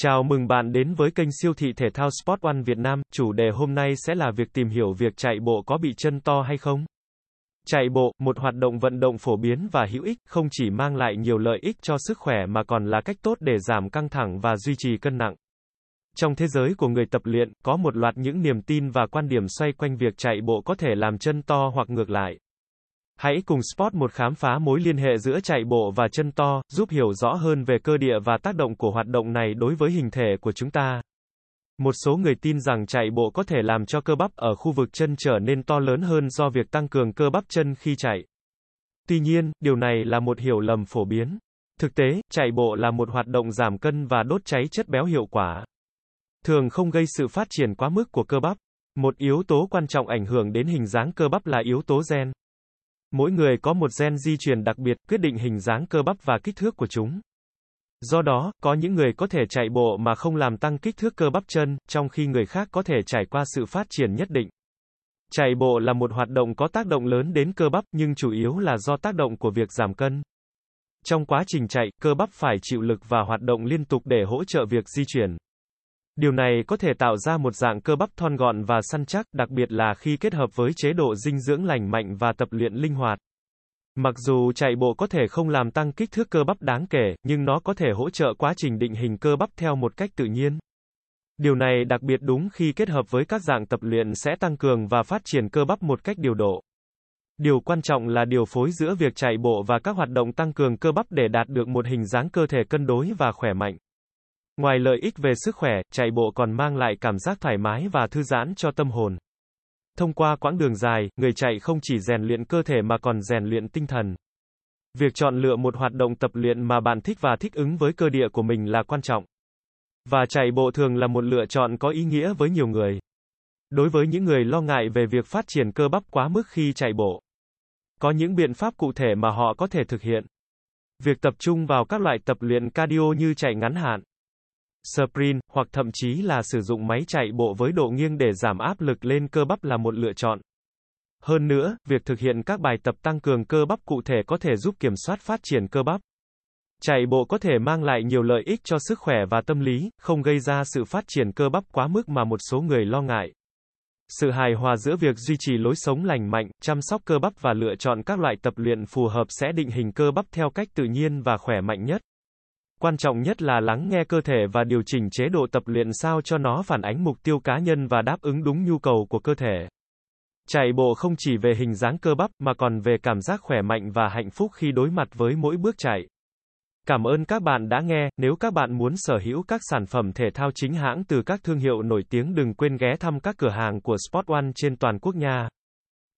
Chào mừng bạn đến với kênh siêu thị thể thao Sport One Việt Nam. Chủ đề hôm nay sẽ là việc tìm hiểu việc chạy bộ có bị chân to hay không. Chạy bộ, một hoạt động vận động phổ biến và hữu ích, không chỉ mang lại nhiều lợi ích cho sức khỏe mà còn là cách tốt để giảm căng thẳng và duy trì cân nặng. Trong thế giới của người tập luyện, có một loạt những niềm tin và quan điểm xoay quanh việc chạy bộ có thể làm chân to hoặc ngược lại. Hãy cùng Sport một khám phá mối liên hệ giữa chạy bộ và chân to, giúp hiểu rõ hơn về cơ địa và tác động của hoạt động này đối với hình thể của chúng ta. Một số người tin rằng chạy bộ có thể làm cho cơ bắp ở khu vực chân trở nên to lớn hơn do việc tăng cường cơ bắp chân khi chạy. Tuy nhiên, điều này là một hiểu lầm phổ biến. Thực tế, chạy bộ là một hoạt động giảm cân và đốt cháy chất béo hiệu quả. Thường không gây sự phát triển quá mức của cơ bắp. Một yếu tố quan trọng ảnh hưởng đến hình dáng cơ bắp là yếu tố gen. Mỗi người có một gen di truyền đặc biệt, quyết định hình dáng cơ bắp và kích thước của chúng. Do đó, có những người có thể chạy bộ mà không làm tăng kích thước cơ bắp chân, trong khi người khác có thể trải qua sự phát triển nhất định. Chạy bộ là một hoạt động có tác động lớn đến cơ bắp, nhưng chủ yếu là do tác động của việc giảm cân. Trong quá trình chạy, cơ bắp phải chịu lực và hoạt động liên tục để hỗ trợ việc di chuyển. Điều này có thể tạo ra một dạng cơ bắp thon gọn và săn chắc, đặc biệt là khi kết hợp với chế độ dinh dưỡng lành mạnh và tập luyện linh hoạt. Mặc dù chạy bộ có thể không làm tăng kích thước cơ bắp đáng kể, nhưng nó có thể hỗ trợ quá trình định hình cơ bắp theo một cách tự nhiên. Điều này đặc biệt đúng khi kết hợp với các dạng tập luyện sẽ tăng cường và phát triển cơ bắp một cách điều độ. Điều quan trọng là điều phối giữa việc chạy bộ và các hoạt động tăng cường cơ bắp để đạt được một hình dáng cơ thể cân đối và khỏe mạnh. Ngoài lợi ích về sức khỏe, chạy bộ còn mang lại cảm giác thoải mái và thư giãn cho tâm hồn. Thông qua quãng đường dài, người chạy không chỉ rèn luyện cơ thể mà còn rèn luyện tinh thần. Việc chọn lựa một hoạt động tập luyện mà bạn thích và thích ứng với cơ địa của mình là quan trọng. Và chạy bộ thường là một lựa chọn có ý nghĩa với nhiều người. Đối với những người lo ngại về việc phát triển cơ bắp quá mức khi chạy bộ, có những biện pháp cụ thể mà họ có thể thực hiện. Việc tập trung vào các loại tập luyện cardio như chạy ngắn hạn, sprint, hoặc thậm chí là sử dụng máy chạy bộ với độ nghiêng để giảm áp lực lên cơ bắp là một lựa chọn. Hơn nữa, việc thực hiện các bài tập tăng cường cơ bắp cụ thể có thể giúp kiểm soát phát triển cơ bắp. Chạy bộ có thể mang lại nhiều lợi ích cho sức khỏe và tâm lý, không gây ra sự phát triển cơ bắp quá mức mà một số người lo ngại. Sự hài hòa giữa việc duy trì lối sống lành mạnh, chăm sóc cơ bắp và lựa chọn các loại tập luyện phù hợp sẽ định hình cơ bắp theo cách tự nhiên và khỏe mạnh nhất. Quan trọng nhất là lắng nghe cơ thể và điều chỉnh chế độ tập luyện sao cho nó phản ánh mục tiêu cá nhân và đáp ứng đúng nhu cầu của cơ thể. Chạy bộ không chỉ về hình dáng cơ bắp mà còn về cảm giác khỏe mạnh và hạnh phúc khi đối mặt với mỗi bước chạy. Cảm ơn các bạn đã nghe, nếu các bạn muốn sở hữu các sản phẩm thể thao chính hãng từ các thương hiệu nổi tiếng đừng quên ghé thăm các cửa hàng của Sport One trên toàn quốc nha.